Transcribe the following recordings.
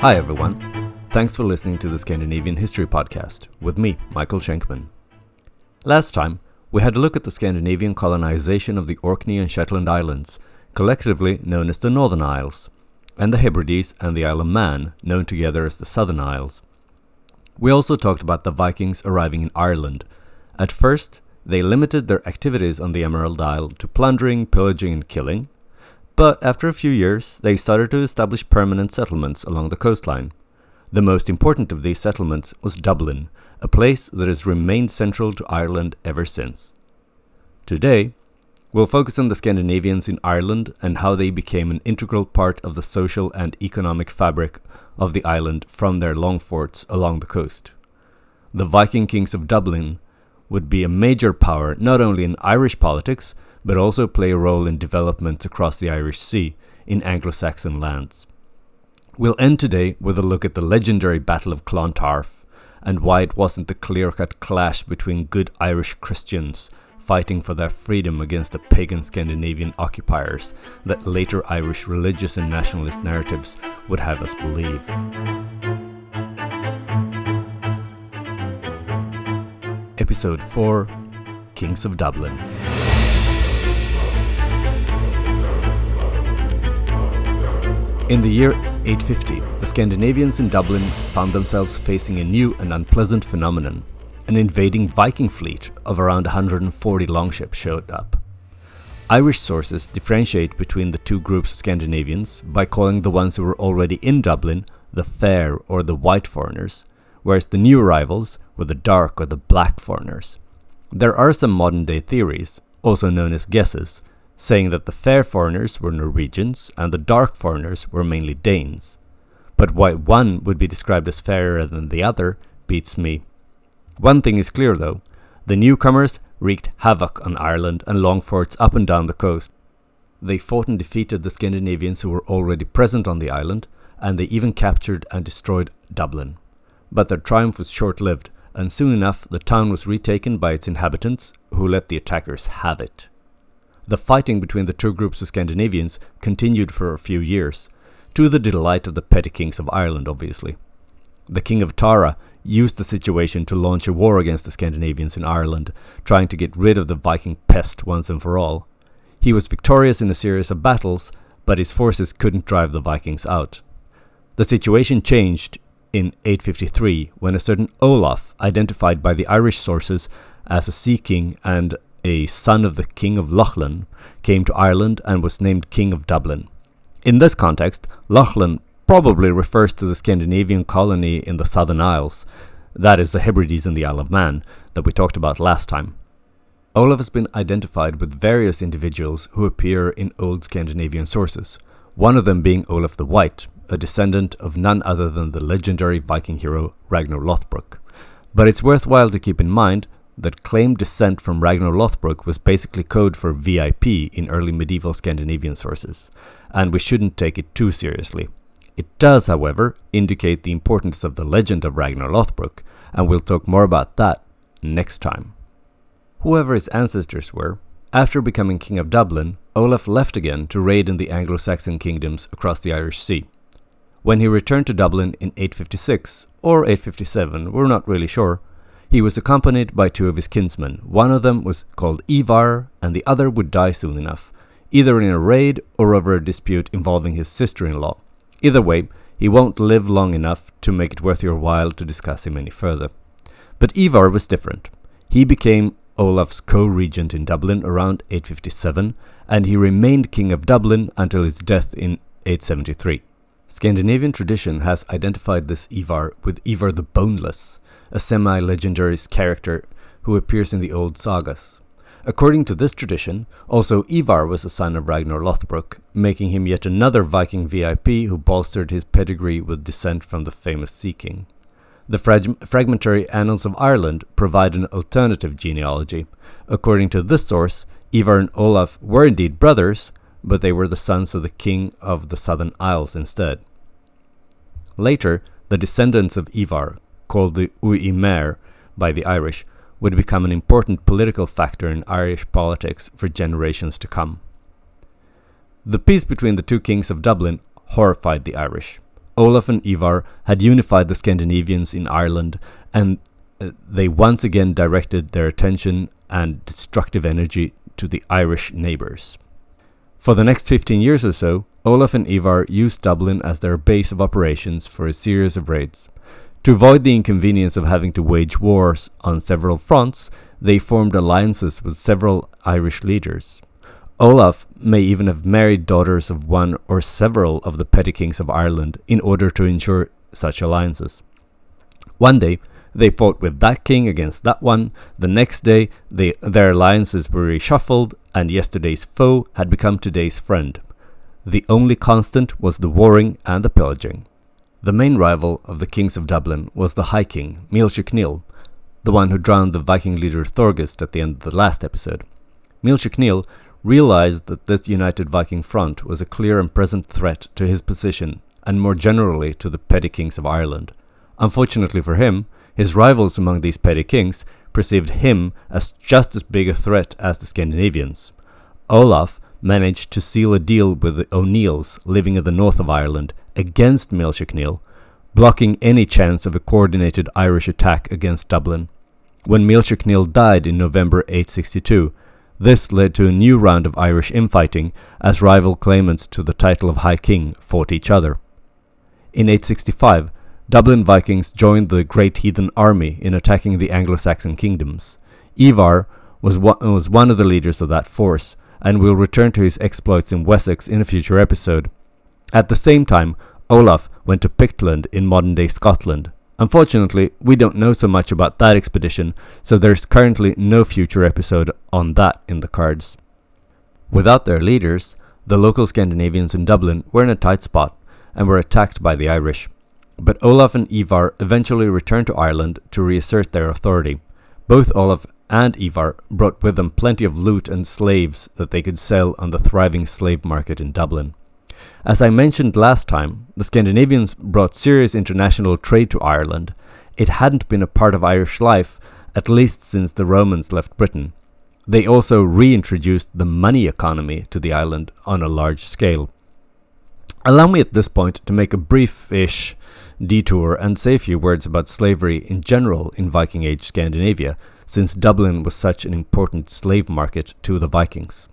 Hi, everyone. Thanks for listening to the Scandinavian History Podcast with me, Michael Schenkman. Last time, we had a look at the Scandinavian colonization of the Orkney and Shetland Islands, collectively known as the Northern Isles, and the Hebrides and the Isle of Man, known together as the Southern Isles. We also talked about the Vikings arriving in Ireland. At first, they limited their activities on the Emerald Isle to plundering, pillaging, and killing, but after a few years, they started to establish permanent settlements along the coastline. The most important of these settlements was Dublin, a place that has remained central to Ireland ever since. Today, we'll focus on the Scandinavians in Ireland and how they became an integral part of the social and economic fabric of the island from their long forts along the coast. The Viking kings of Dublin would be a major power not only in Irish politics, but also play a role in developments across the Irish Sea in Anglo Saxon lands. We'll end today with a look at the legendary Battle of Clontarf and why it wasn't the clear cut clash between good Irish Christians fighting for their freedom against the pagan Scandinavian occupiers that later Irish religious and nationalist narratives would have us believe. Episode 4 Kings of Dublin. In the year 850, the Scandinavians in Dublin found themselves facing a new and unpleasant phenomenon. An invading Viking fleet of around 140 longships showed up. Irish sources differentiate between the two groups of Scandinavians by calling the ones who were already in Dublin the fair or the white foreigners, whereas the new arrivals were the dark or the black foreigners. There are some modern day theories, also known as guesses, saying that the fair foreigners were Norwegians and the dark foreigners were mainly Danes. But why one would be described as fairer than the other beats me. One thing is clear though the newcomers wreaked havoc on Ireland and long forts up and down the coast. They fought and defeated the Scandinavians who were already present on the island, and they even captured and destroyed Dublin. But their triumph was short lived, and soon enough the town was retaken by its inhabitants, who let the attackers have it. The fighting between the two groups of Scandinavians continued for a few years, to the delight of the petty kings of Ireland, obviously. The King of Tara used the situation to launch a war against the Scandinavians in Ireland, trying to get rid of the Viking pest once and for all. He was victorious in a series of battles, but his forces couldn't drive the Vikings out. The situation changed in 853 when a certain Olaf, identified by the Irish sources as a sea king and a son of the King of Lochlan, came to Ireland and was named King of Dublin. In this context, Lochlan probably refers to the Scandinavian colony in the Southern Isles, that is, the Hebrides and the Isle of Man, that we talked about last time. Olaf has been identified with various individuals who appear in old Scandinavian sources, one of them being Olaf the White, a descendant of none other than the legendary Viking hero Ragnar Lothbrok. But it's worthwhile to keep in mind that claimed descent from Ragnar Lothbrok was basically code for VIP in early medieval Scandinavian sources, and we shouldn't take it too seriously. It does, however, indicate the importance of the legend of Ragnar Lothbrok, and we'll talk more about that next time. Whoever his ancestors were, after becoming King of Dublin, Olaf left again to raid in the Anglo Saxon kingdoms across the Irish Sea. When he returned to Dublin in 856 or 857, we're not really sure, he was accompanied by two of his kinsmen. One of them was called Ivar, and the other would die soon enough, either in a raid or over a dispute involving his sister in law. Either way, he won't live long enough to make it worth your while to discuss him any further. But Ivar was different. He became Olaf's co regent in Dublin around 857, and he remained King of Dublin until his death in 873. Scandinavian tradition has identified this Ivar with Ivar the Boneless, a semi legendary character who appears in the old sagas. According to this tradition, also Ivar was a son of Ragnar Lothbrok, making him yet another Viking VIP who bolstered his pedigree with descent from the famous Sea King. The frag- fragmentary Annals of Ireland provide an alternative genealogy. According to this source, Ivar and Olaf were indeed brothers, but they were the sons of the king of the Southern Isles instead. Later, the descendants of Ivar called the Uimer by the Irish, would become an important political factor in Irish politics for generations to come. The peace between the two kings of Dublin horrified the Irish. Olaf and Ivar had unified the Scandinavians in Ireland, and uh, they once again directed their attention and destructive energy to the Irish neighbours. For the next 15 years or so, Olaf and Ivar used Dublin as their base of operations for a series of raids. To avoid the inconvenience of having to wage wars on several fronts, they formed alliances with several Irish leaders. Olaf may even have married daughters of one or several of the petty kings of Ireland in order to ensure such alliances. One day, they fought with that king against that one. The next day, they, their alliances were reshuffled, and yesterday's foe had become today's friend. The only constant was the warring and the pillaging. The main rival of the kings of Dublin was the High King, Máel Sechnaill, the one who drowned the Viking leader Thorgest at the end of the last episode. Máel Sechnaill realized that this united Viking front was a clear and present threat to his position and more generally to the petty kings of Ireland. Unfortunately for him, his rivals among these petty kings perceived him as just as big a threat as the Scandinavians. Olaf managed to seal a deal with the O'Neills living in the north of Ireland against Máel Sechnaill, blocking any chance of a coordinated Irish attack against Dublin. When Máel Sechnaill died in November 862, this led to a new round of Irish infighting as rival claimants to the title of High King fought each other. In 865, Dublin Vikings joined the Great Heathen Army in attacking the Anglo-Saxon kingdoms. Ivar was was one of the leaders of that force, and will return to his exploits in Wessex in a future episode. At the same time, Olaf went to Pictland in modern day Scotland. Unfortunately, we don't know so much about that expedition, so there's currently no future episode on that in the cards. Without their leaders, the local Scandinavians in Dublin were in a tight spot and were attacked by the Irish. But Olaf and Ivar eventually returned to Ireland to reassert their authority. Both Olaf and Ivar brought with them plenty of loot and slaves that they could sell on the thriving slave market in Dublin. As I mentioned last time, the Scandinavians brought serious international trade to Ireland. It hadn't been a part of Irish life, at least since the Romans left Britain. They also reintroduced the money economy to the island on a large scale. Allow me at this point to make a brief ish detour and say a few words about slavery in general in Viking Age Scandinavia, since Dublin was such an important slave market to the Vikings.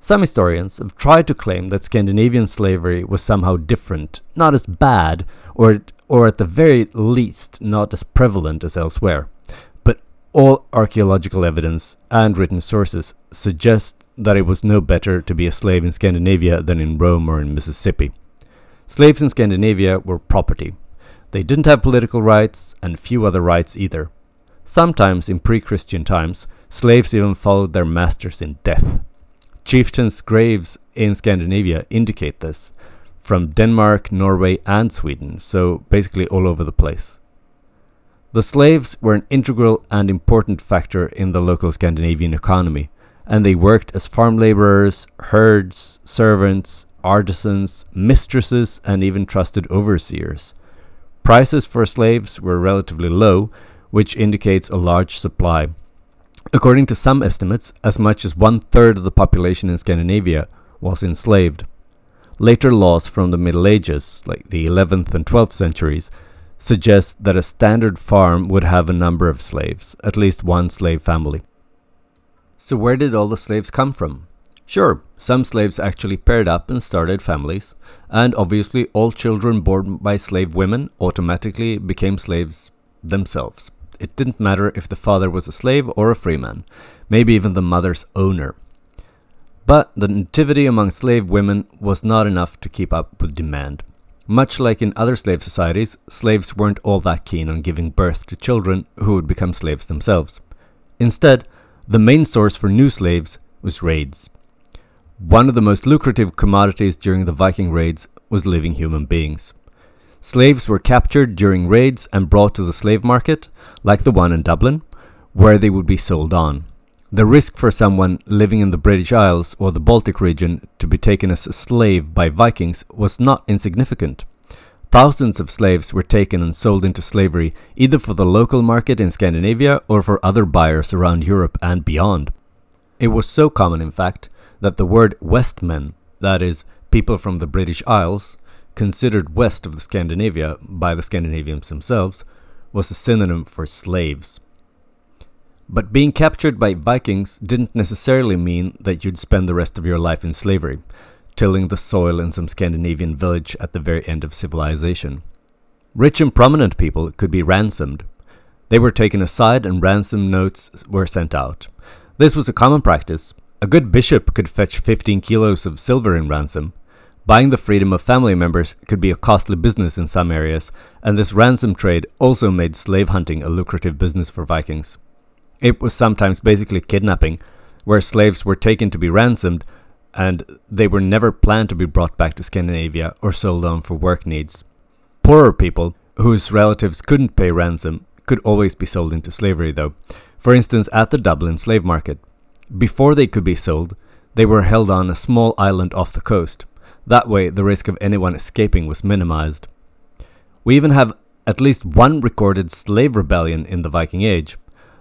Some historians have tried to claim that Scandinavian slavery was somehow different, not as bad, or, or at the very least not as prevalent as elsewhere. But all archaeological evidence and written sources suggest that it was no better to be a slave in Scandinavia than in Rome or in Mississippi. Slaves in Scandinavia were property. They didn't have political rights and few other rights either. Sometimes in pre Christian times, slaves even followed their masters in death. Chieftains' graves in Scandinavia indicate this, from Denmark, Norway, and Sweden, so basically all over the place. The slaves were an integral and important factor in the local Scandinavian economy, and they worked as farm laborers, herds, servants, artisans, mistresses, and even trusted overseers. Prices for slaves were relatively low, which indicates a large supply. According to some estimates, as much as one third of the population in Scandinavia was enslaved. Later laws from the Middle Ages, like the 11th and 12th centuries, suggest that a standard farm would have a number of slaves, at least one slave family. So, where did all the slaves come from? Sure, some slaves actually paired up and started families, and obviously, all children born by slave women automatically became slaves themselves. It didn't matter if the father was a slave or a freeman, maybe even the mother's owner. But the nativity among slave women was not enough to keep up with demand. Much like in other slave societies, slaves weren't all that keen on giving birth to children who would become slaves themselves. Instead, the main source for new slaves was raids. One of the most lucrative commodities during the Viking raids was living human beings. Slaves were captured during raids and brought to the slave market, like the one in Dublin, where they would be sold on. The risk for someone living in the British Isles or the Baltic region to be taken as a slave by Vikings was not insignificant. Thousands of slaves were taken and sold into slavery either for the local market in Scandinavia or for other buyers around Europe and beyond. It was so common, in fact, that the word Westmen, that is, people from the British Isles, considered west of the Scandinavia by the Scandinavians themselves, was a synonym for slaves. But being captured by Vikings didn't necessarily mean that you'd spend the rest of your life in slavery, tilling the soil in some Scandinavian village at the very end of civilization. Rich and prominent people could be ransomed. They were taken aside and ransom notes were sent out. This was a common practice. A good bishop could fetch 15 kilos of silver in ransom. Buying the freedom of family members could be a costly business in some areas, and this ransom trade also made slave hunting a lucrative business for Vikings. It was sometimes basically kidnapping, where slaves were taken to be ransomed and they were never planned to be brought back to Scandinavia or sold on for work needs. Poorer people, whose relatives couldn't pay ransom, could always be sold into slavery, though. For instance, at the Dublin slave market. Before they could be sold, they were held on a small island off the coast. That way, the risk of anyone escaping was minimized. We even have at least one recorded slave rebellion in the Viking Age.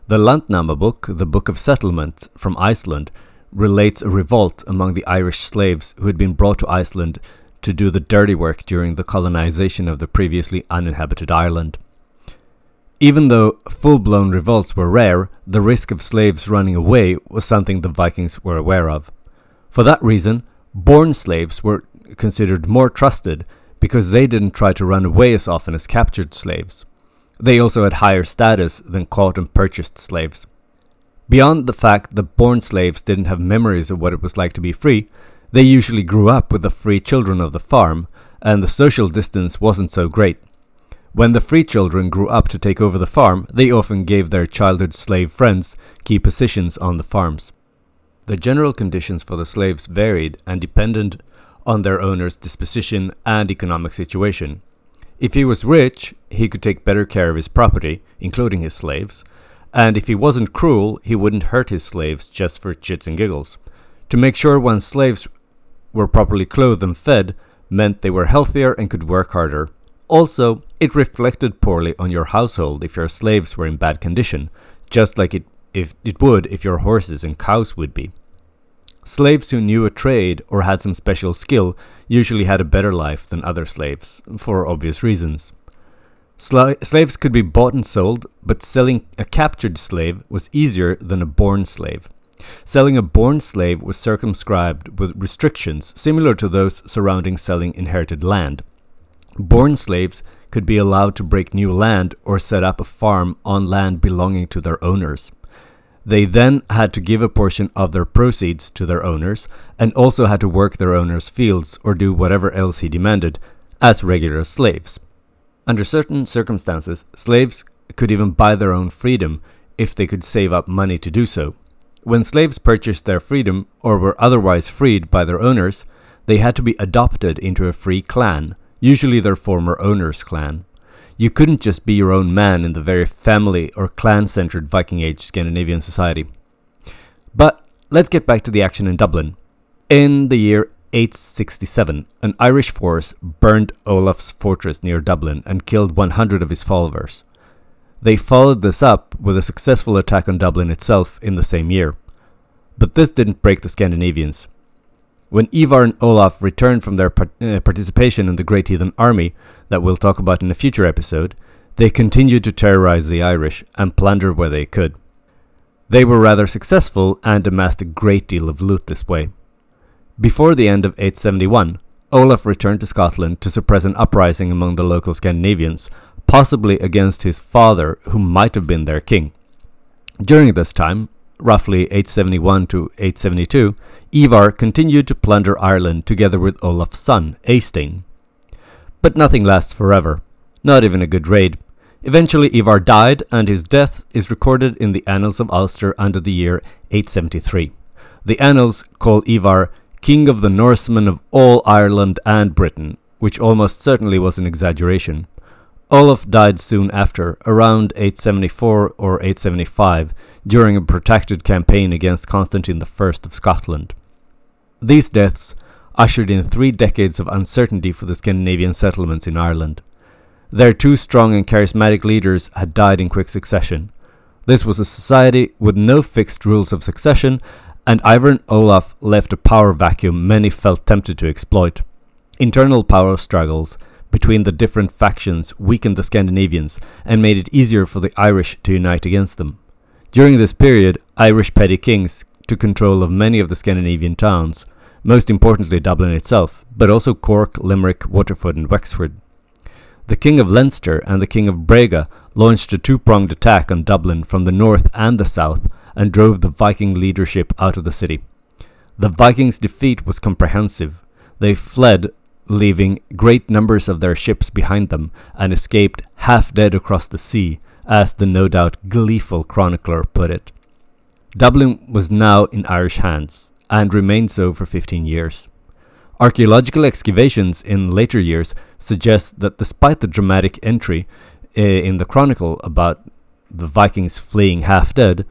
The Landnama book, the Book of Settlement from Iceland, relates a revolt among the Irish slaves who had been brought to Iceland to do the dirty work during the colonization of the previously uninhabited island. Even though full blown revolts were rare, the risk of slaves running away was something the Vikings were aware of. For that reason, born slaves were considered more trusted because they didn't try to run away as often as captured slaves. They also had higher status than caught and purchased slaves. Beyond the fact that born slaves didn't have memories of what it was like to be free, they usually grew up with the free children of the farm, and the social distance wasn't so great. When the free children grew up to take over the farm, they often gave their childhood slave friends key positions on the farms. The general conditions for the slaves varied and depended on their owner's disposition and economic situation. If he was rich, he could take better care of his property, including his slaves, and if he wasn't cruel, he wouldn't hurt his slaves just for chits and giggles. To make sure one's slaves were properly clothed and fed meant they were healthier and could work harder. Also, it reflected poorly on your household if your slaves were in bad condition, just like it if it would if your horses and cows would be. Slaves who knew a trade or had some special skill usually had a better life than other slaves, for obvious reasons. Sla- slaves could be bought and sold, but selling a captured slave was easier than a born slave. Selling a born slave was circumscribed with restrictions similar to those surrounding selling inherited land. Born slaves could be allowed to break new land or set up a farm on land belonging to their owners. They then had to give a portion of their proceeds to their owners and also had to work their owner's fields or do whatever else he demanded as regular slaves. Under certain circumstances, slaves could even buy their own freedom if they could save up money to do so. When slaves purchased their freedom or were otherwise freed by their owners, they had to be adopted into a free clan, usually their former owner's clan. You couldn't just be your own man in the very family or clan centered Viking Age Scandinavian society. But let's get back to the action in Dublin. In the year 867, an Irish force burned Olaf's fortress near Dublin and killed 100 of his followers. They followed this up with a successful attack on Dublin itself in the same year. But this didn't break the Scandinavians. When Ivar and Olaf returned from their part- uh, participation in the Great Heathen Army, that we'll talk about in a future episode, they continued to terrorize the Irish and plunder where they could. They were rather successful and amassed a great deal of loot this way. Before the end of 871, Olaf returned to Scotland to suppress an uprising among the local Scandinavians, possibly against his father, who might have been their king. During this time, roughly 871 to 872, Ivar continued to plunder Ireland together with Olaf's son, Eystein. But nothing lasts forever, not even a good raid. Eventually, Ivar died, and his death is recorded in the Annals of Ulster under the year 873. The Annals call Ivar King of the Norsemen of all Ireland and Britain, which almost certainly was an exaggeration. Olaf died soon after, around 874 or 875, during a protracted campaign against Constantine I of Scotland. These deaths ushered in three decades of uncertainty for the Scandinavian settlements in Ireland. Their two strong and charismatic leaders had died in quick succession. This was a society with no fixed rules of succession, and Ivar and Olaf left a power vacuum many felt tempted to exploit. Internal power struggles between the different factions weakened the Scandinavians and made it easier for the Irish to unite against them. During this period, Irish petty kings took control of many of the Scandinavian towns, most importantly Dublin itself, but also Cork, Limerick, Waterford, and Wexford. The King of Leinster and the King of Brega launched a two pronged attack on Dublin from the north and the south and drove the Viking leadership out of the city. The Vikings' defeat was comprehensive. They fled, leaving great numbers of their ships behind them, and escaped half dead across the sea, as the no doubt gleeful chronicler put it. Dublin was now in Irish hands, and remained so for 15 years. Archaeological excavations in later years suggest that despite the dramatic entry uh, in the chronicle about the Vikings fleeing half dead,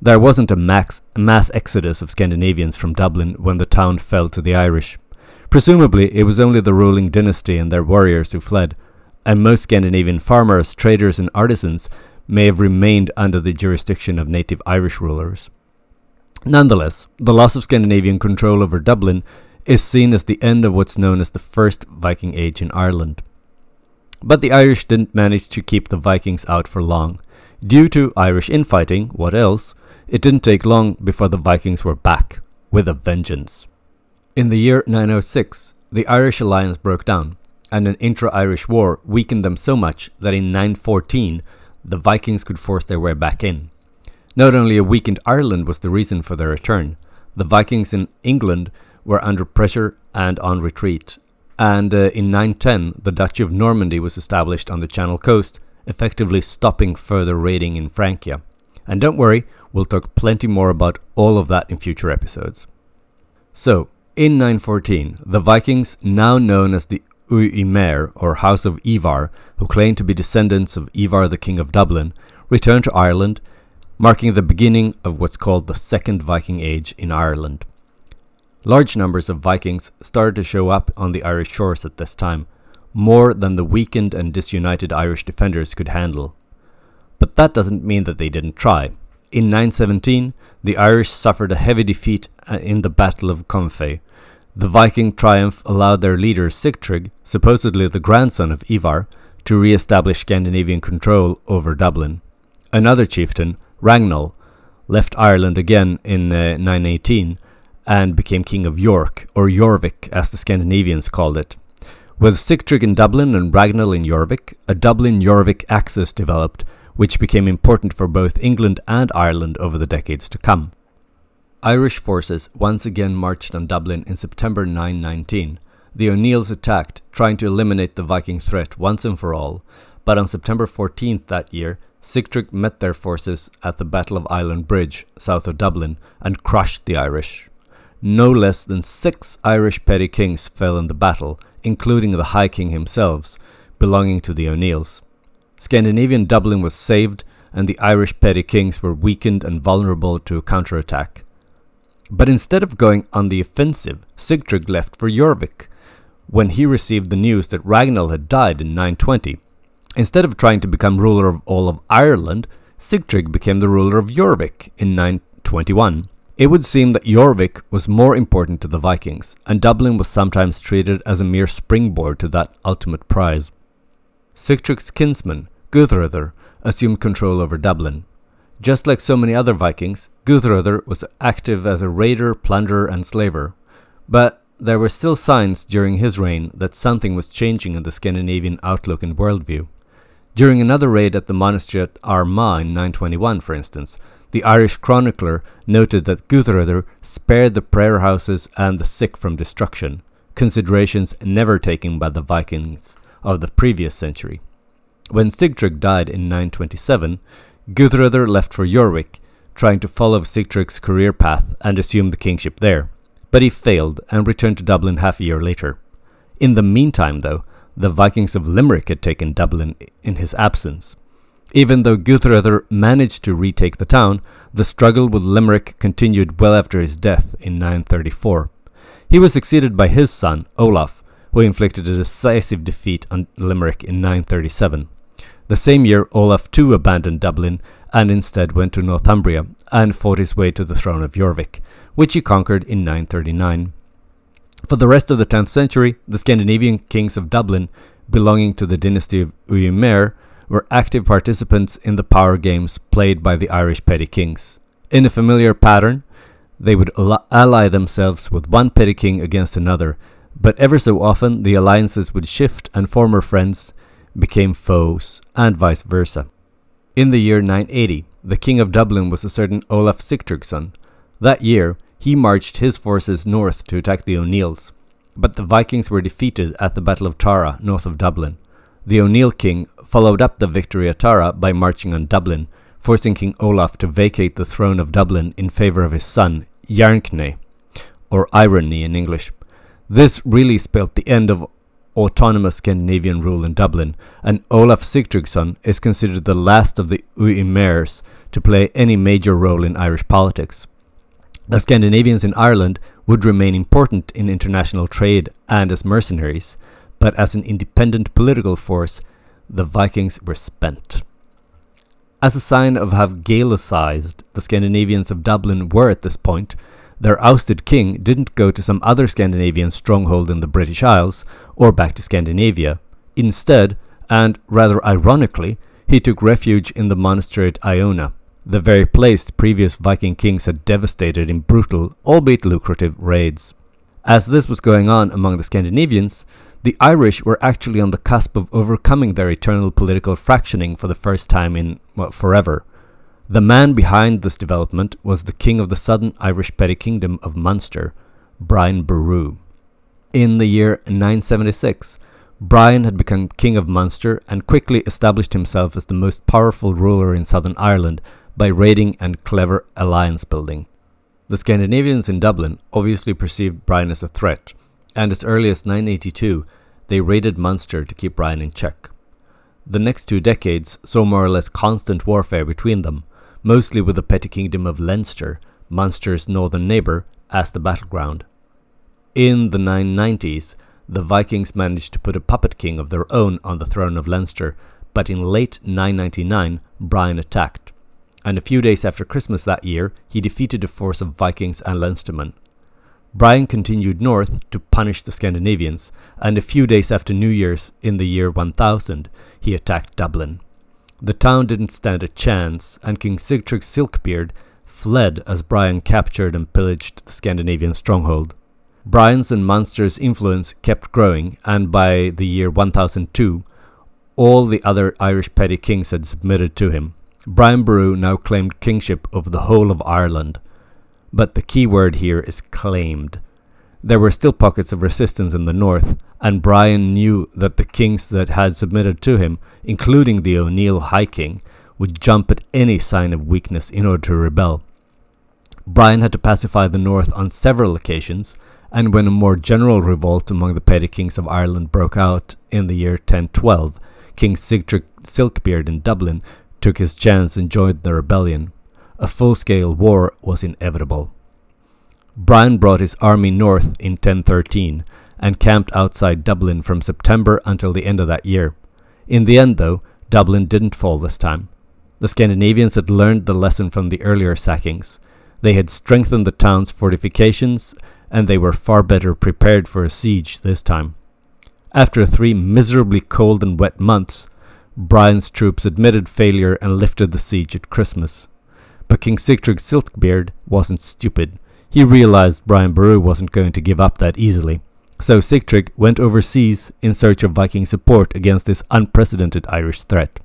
there wasn't a max, mass exodus of Scandinavians from Dublin when the town fell to the Irish. Presumably, it was only the ruling dynasty and their warriors who fled, and most Scandinavian farmers, traders, and artisans may have remained under the jurisdiction of native Irish rulers. Nonetheless, the loss of Scandinavian control over Dublin is seen as the end of what's known as the First Viking Age in Ireland. But the Irish didn't manage to keep the Vikings out for long. Due to Irish infighting, what else, it didn't take long before the Vikings were back, with a vengeance. In the year 906, the Irish alliance broke down, and an intra Irish war weakened them so much that in 914 the Vikings could force their way back in. Not only a weakened Ireland was the reason for their return, the Vikings in England were under pressure and on retreat. And uh, in 910, the Duchy of Normandy was established on the Channel coast, effectively stopping further raiding in Francia. And don't worry, we'll talk plenty more about all of that in future episodes. So, in 914, the Vikings, now known as the Uimer, or House of Ivar, who claimed to be descendants of Ivar the King of Dublin, returned to Ireland marking the beginning of what's called the Second Viking Age in Ireland. Large numbers of Vikings started to show up on the Irish shores at this time, more than the weakened and disunited Irish defenders could handle. But that doesn't mean that they didn't try. In 917, the Irish suffered a heavy defeat uh, in the Battle of Confey. The Viking triumph allowed their leader Sigtryg, supposedly the grandson of Ivar, to re establish Scandinavian control over Dublin. Another chieftain, Ragnall left Ireland again in uh, 918 and became King of York, or Jorvik as the Scandinavians called it. With Sigtryg in Dublin and Ragnall in Jorvik, a Dublin Jorvik axis developed, which became important for both England and Ireland over the decades to come. Irish forces once again marched on Dublin in September 919. The O'Neills attacked, trying to eliminate the Viking threat once and for all, but on September 14th that year, Sigtryg met their forces at the Battle of Island Bridge, south of Dublin, and crushed the Irish. No less than six Irish petty kings fell in the battle, including the High King himself, belonging to the O'Neills. Scandinavian Dublin was saved, and the Irish petty kings were weakened and vulnerable to a counterattack. But instead of going on the offensive, Sigtryg left for Jorvik. When he received the news that Ragnall had died in 920, Instead of trying to become ruler of all of Ireland, Sigtryg became the ruler of Jorvik in 921. It would seem that Jorvik was more important to the Vikings, and Dublin was sometimes treated as a mere springboard to that ultimate prize. Sigtryg's kinsman, Guthröðr, assumed control over Dublin. Just like so many other Vikings, Guthröðr was active as a raider, plunderer, and slaver. But there were still signs during his reign that something was changing in the Scandinavian outlook and worldview. During another raid at the monastery at Armagh in 921, for instance, the Irish chronicler noted that Guthröðr spared the prayer houses and the sick from destruction, considerations never taken by the Vikings of the previous century. When Sigtryg died in 927, Guthröðr left for Jorvik, trying to follow Sigtryg's career path and assume the kingship there, but he failed and returned to Dublin half a year later. In the meantime, though, the Vikings of Limerick had taken Dublin in his absence. Even though Guthröðr managed to retake the town, the struggle with Limerick continued well after his death in 934. He was succeeded by his son, Olaf, who inflicted a decisive defeat on Limerick in 937. The same year, Olaf too abandoned Dublin and instead went to Northumbria and fought his way to the throne of Jorvik, which he conquered in 939. For the rest of the 10th century, the Scandinavian kings of Dublin, belonging to the dynasty of Uimer, were active participants in the power games played by the Irish petty kings. In a familiar pattern, they would ally themselves with one petty king against another, but ever so often the alliances would shift and former friends became foes, and vice versa. In the year 980, the king of Dublin was a certain Olaf Sigtryggsson. That year, he marched his forces north to attack the O'Neills, but the Vikings were defeated at the Battle of Tara, north of Dublin. The O'Neill king followed up the victory at Tara by marching on Dublin, forcing King Olaf to vacate the throne of Dublin in favour of his son, Yarnkne, or Iron Knee in English. This really spelled the end of autonomous Scandinavian rule in Dublin, and Olaf Sigtryggsson is considered the last of the Uimers to play any major role in Irish politics. The Scandinavians in Ireland would remain important in international trade and as mercenaries, but as an independent political force, the Vikings were spent. As a sign of how Gaelicized the Scandinavians of Dublin were at this point, their ousted king didn't go to some other Scandinavian stronghold in the British Isles or back to Scandinavia. Instead, and rather ironically, he took refuge in the monastery at Iona, the very place previous Viking kings had devastated in brutal, albeit lucrative, raids. As this was going on among the Scandinavians, the Irish were actually on the cusp of overcoming their eternal political fractioning for the first time in, well, forever. The man behind this development was the king of the southern Irish petty kingdom of Munster, Brian Boru. In the year 976, Brian had become king of Munster and quickly established himself as the most powerful ruler in southern Ireland by raiding and clever alliance building. The Scandinavians in Dublin obviously perceived Brian as a threat, and as early as 982, they raided Munster to keep Brian in check. The next two decades saw more or less constant warfare between them, mostly with the petty kingdom of Leinster, Munster's northern neighbour, as the battleground. In the 990s, the Vikings managed to put a puppet king of their own on the throne of Leinster, but in late 999, Brian attacked, and a few days after Christmas that year, he defeated a force of Vikings and Leinstermen. Brian continued north to punish the Scandinavians, and a few days after New Year's in the year 1000, he attacked Dublin. The town didn't stand a chance, and King Sigtryg's Silkbeard fled as Brian captured and pillaged the Scandinavian stronghold. Brian's and Munster's influence kept growing, and by the year 1002, all the other Irish petty kings had submitted to him. Brian Boru now claimed kingship over the whole of Ireland, but the key word here is claimed. There were still pockets of resistance in the north, and Brian knew that the kings that had submitted to him, including the O'Neill High King, would jump at any sign of weakness in order to rebel. Brian had to pacify the north on several occasions, and when a more general revolt among the petty kings of Ireland broke out in the year 1012, King Sigtrygg Silkbeard in Dublin took his chance and joined the rebellion a full scale war was inevitable. Brian brought his army north in 1013 and camped outside Dublin from September until the end of that year. In the end, though, Dublin didn't fall this time. The Scandinavians had learned the lesson from the earlier sackings. They had strengthened the town's fortifications, and they were far better prepared for a siege this time. After three miserably cold and wet months, Brian's troops admitted failure and lifted the siege at Christmas. But King Sigtryg's Silkbeard wasn't stupid. He realized Brian Boru wasn't going to give up that easily. So Sigtrygg went overseas in search of Viking support against this unprecedented Irish threat.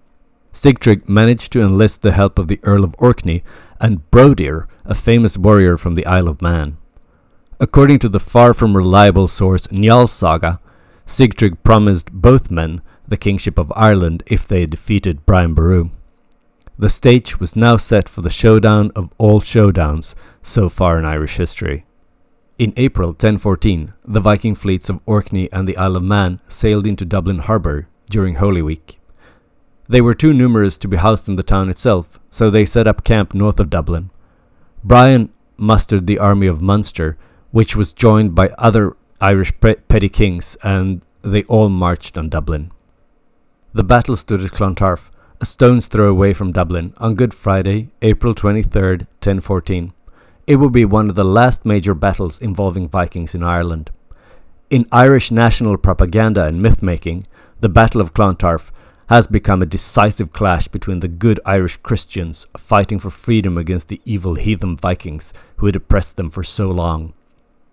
Sigtrygg managed to enlist the help of the Earl of Orkney and Brodir, a famous warrior from the Isle of Man. According to the far from reliable source Njal's saga, Sigtrygg promised both men the kingship of Ireland if they defeated Brian Boru. The stage was now set for the showdown of all showdowns so far in Irish history. In April 1014, the Viking fleets of Orkney and the Isle of Man sailed into Dublin harbour during Holy Week. They were too numerous to be housed in the town itself, so they set up camp north of Dublin. Brian mustered the army of Munster, which was joined by other Irish petty kings, and they all marched on Dublin. The battle stood at Clontarf, a stone's throw away from Dublin, on Good Friday, April 23, 1014. It would be one of the last major battles involving Vikings in Ireland. In Irish national propaganda and myth making, the Battle of Clontarf has become a decisive clash between the good Irish Christians fighting for freedom against the evil heathen Vikings who had oppressed them for so long.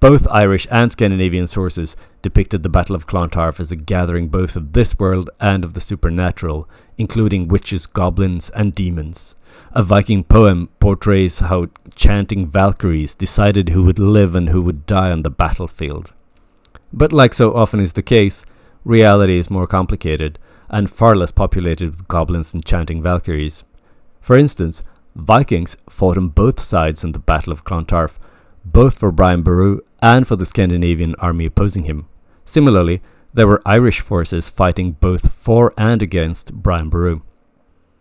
Both Irish and Scandinavian sources depicted the Battle of Clontarf as a gathering both of this world and of the supernatural, including witches, goblins, and demons. A Viking poem portrays how chanting Valkyries decided who would live and who would die on the battlefield. But like so often is the case, reality is more complicated and far less populated with goblins and chanting Valkyries. For instance, Vikings fought on both sides in the Battle of Clontarf, both for Brian Boru and for the Scandinavian army opposing him. Similarly, there were Irish forces fighting both for and against Brian Boru.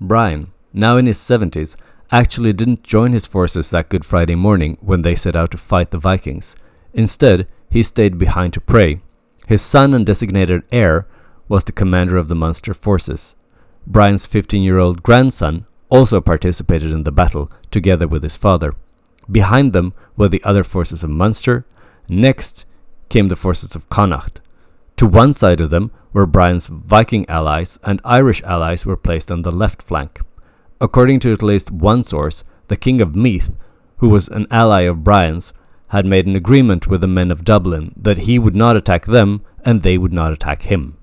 Brian, now in his 70s, actually didn't join his forces that Good Friday morning when they set out to fight the Vikings. Instead, he stayed behind to pray. His son and designated heir was the commander of the Munster forces. Brian's 15 year old grandson also participated in the battle together with his father. Behind them were the other forces of Munster. Next came the forces of Connacht. To one side of them were Brian's Viking allies, and Irish allies were placed on the left flank. According to at least one source, the King of Meath, who was an ally of Brian's, had made an agreement with the men of Dublin that he would not attack them and they would not attack him.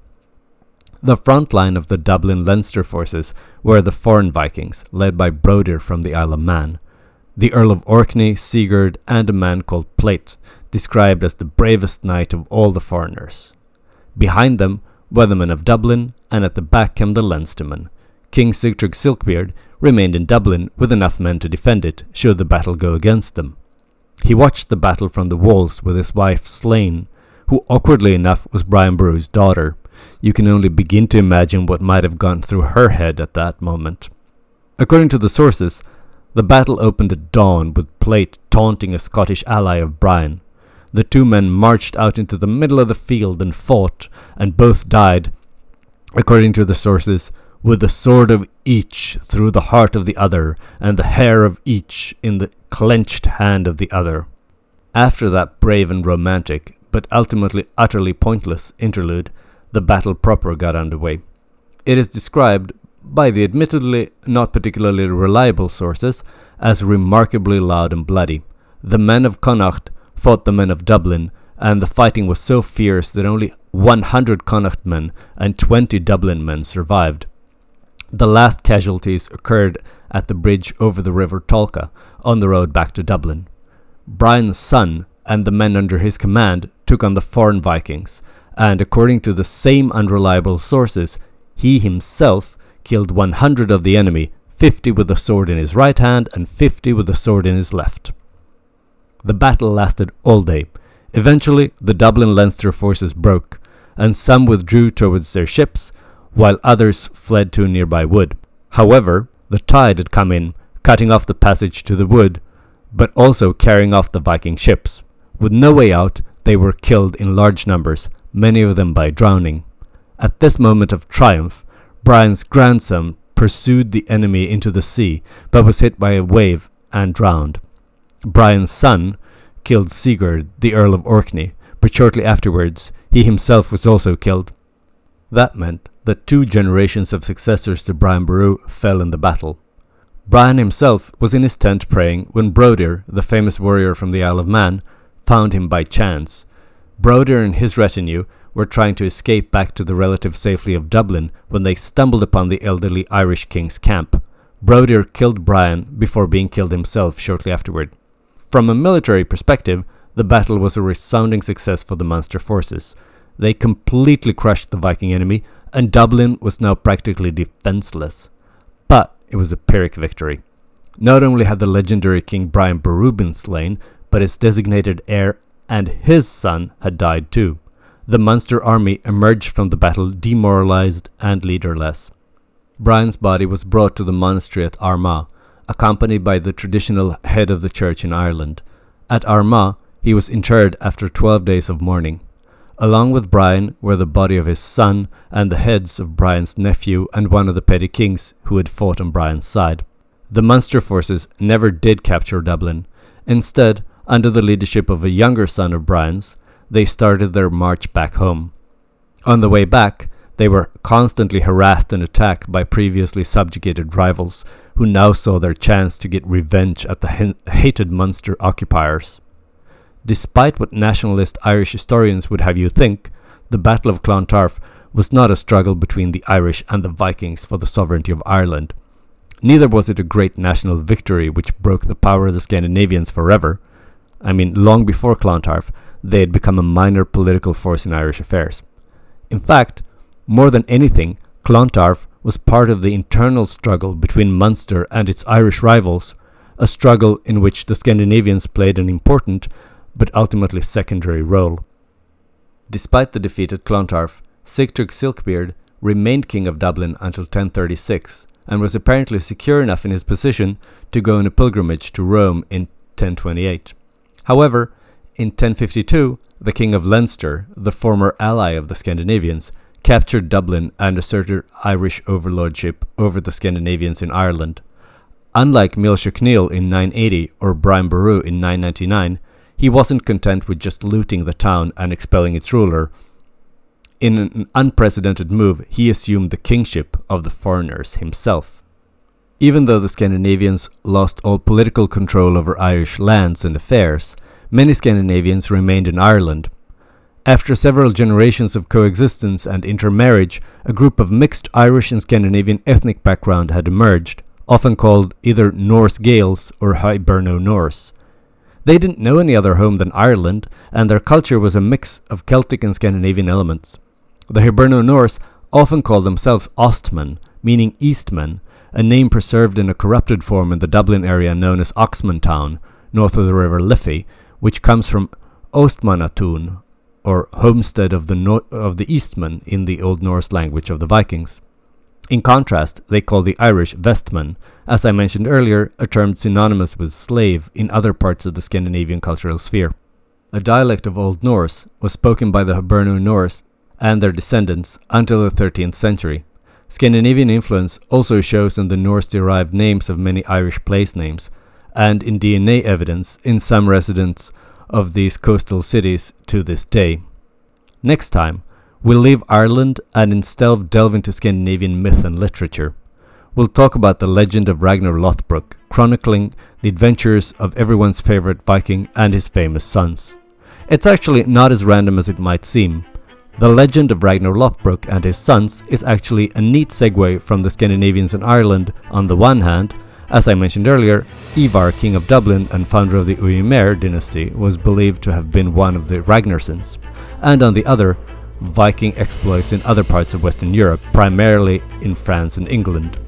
The front line of the Dublin Leinster forces were the foreign Vikings, led by Brodir from the Isle of Man. The Earl of Orkney, Sigurd, and a man called Plait, described as the bravest knight of all the foreigners. Behind them were the men of Dublin, and at the back came the Leinstermen. King Sigtrygg Silkbeard remained in Dublin with enough men to defend it should the battle go against them. He watched the battle from the walls with his wife Sláine, who awkwardly enough was Brian Boru's daughter, you can only begin to imagine what might have gone through her head at that moment. According to the sources, the battle opened at dawn with Plait taunting a Scottish ally of Brian. The two men marched out into the middle of the field and fought, and both died, according to the sources, with the sword of each through the heart of the other, and the hair of each in the clenched hand of the other. After that brave and romantic, but ultimately utterly pointless interlude, the battle proper got underway. It is described by the admittedly not particularly reliable sources as remarkably loud and bloody. The men of Connacht fought the men of Dublin, and the fighting was so fierce that only 100 Connacht men and 20 Dublin men survived. The last casualties occurred at the bridge over the River Tolka on the road back to Dublin. Brian's son and the men under his command took on the foreign Vikings, and according to the same unreliable sources, he himself killed 100 of the enemy, 50 with the sword in his right hand and 50 with the sword in his left. The battle lasted all day. Eventually, the Dublin Leinster forces broke, and some withdrew towards their ships, while others fled to a nearby wood. However, the tide had come in, cutting off the passage to the wood, but also carrying off the Viking ships. With no way out, they were killed in large numbers, many of them by drowning. At this moment of triumph, Brian's grandson pursued the enemy into the sea, but was hit by a wave and drowned. Brian's son killed Sigurd, the Earl of Orkney, but shortly afterwards he himself was also killed. That meant that two generations of successors to Brian Boru fell in the battle. Brian himself was in his tent praying when Brodir, the famous warrior from the Isle of Man, found him by chance Brodir and his retinue were trying to escape back to the relative safety of Dublin when they stumbled upon the elderly Irish king's camp. Brodir killed Brian before being killed himself shortly afterward. From a military perspective, the battle was a resounding success for the Munster forces. They completely crushed the Viking enemy, and Dublin was now practically defenseless. But it was a Pyrrhic victory. Not only had the legendary King Brian Boru been slain, but his designated heir and his son had died too. The Munster army emerged from the battle demoralized and leaderless. Brian's body was brought to the monastery at Armagh, accompanied by the traditional head of the church in Ireland. At Armagh, he was interred after twelve days of mourning. Along with Brian were the body of his son and the heads of Brian's nephew and one of the petty kings who had fought on Brian's side. The Munster forces never did capture Dublin. Instead, under the leadership of a younger son of Brian's, they started their march back home. On the way back, they were constantly harassed and attacked by previously subjugated rivals who now saw their chance to get revenge at the hated Munster occupiers. Despite what nationalist Irish historians would have you think, the Battle of Clontarf was not a struggle between the Irish and the Vikings for the sovereignty of Ireland. Neither was it a great national victory which broke the power of the Scandinavians forever. I mean, long before Clontarf, they had become a minor political force in Irish affairs. In fact, more than anything, Clontarf was part of the internal struggle between Munster and its Irish rivals, a struggle in which the Scandinavians played an important but ultimately secondary role. Despite the defeat at Clontarf, Sigtrygg Silkbeard remained king of Dublin until 1036 and was apparently secure enough in his position to go on a pilgrimage to Rome in 1028. However, in 1052, the King of Leinster, the former ally of the Scandinavians, captured Dublin and asserted Irish overlordship over the Scandinavians in Ireland. Unlike Máel Sechnaill in 980 or Brian Boru in 999, he wasn't content with just looting the town and expelling its ruler. In an unprecedented move, he assumed the kingship of the foreigners himself. Even though the Scandinavians lost all political control over Irish lands and affairs, many Scandinavians remained in Ireland, after several generations of coexistence and intermarriage, a group of mixed Irish and Scandinavian ethnic background had emerged, often called either Norse Gaels or Hiberno Norse. They didn't know any other home than Ireland, and their culture was a mix of Celtic and Scandinavian elements. The Hiberno Norse often called themselves Ostmen, meaning Eastmen, a name preserved in a corrupted form in the Dublin area known as Oxmantown, north of the river Liffey, which comes from Ostmanatun, or homestead of the, no- of the Eastmen in the Old Norse language of the Vikings. In contrast, they call the Irish Vestman, as I mentioned earlier, a term synonymous with slave in other parts of the Scandinavian cultural sphere. A dialect of Old Norse was spoken by the Hiberno Norse and their descendants until the 13th century. Scandinavian influence also shows in the Norse derived names of many Irish place names, and in DNA evidence in some residents of these coastal cities to this day. Next time, we'll leave Ireland and instead delve into Scandinavian myth and literature. We'll talk about the legend of Ragnar Lothbrok, chronicling the adventures of everyone's favorite Viking and his famous sons. It's actually not as random as it might seem. The legend of Ragnar Lothbrok and his sons is actually a neat segue from the Scandinavians in Ireland on the one hand as I mentioned earlier, Ivar, king of Dublin and founder of the Uí Ímair dynasty, was believed to have been one of the Ragnarsons, and on the other, Viking exploits in other parts of Western Europe, primarily in France and England.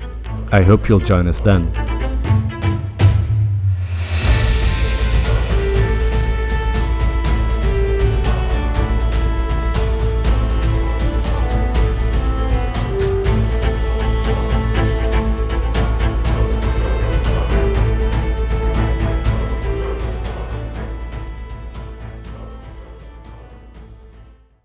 I hope you'll join us then.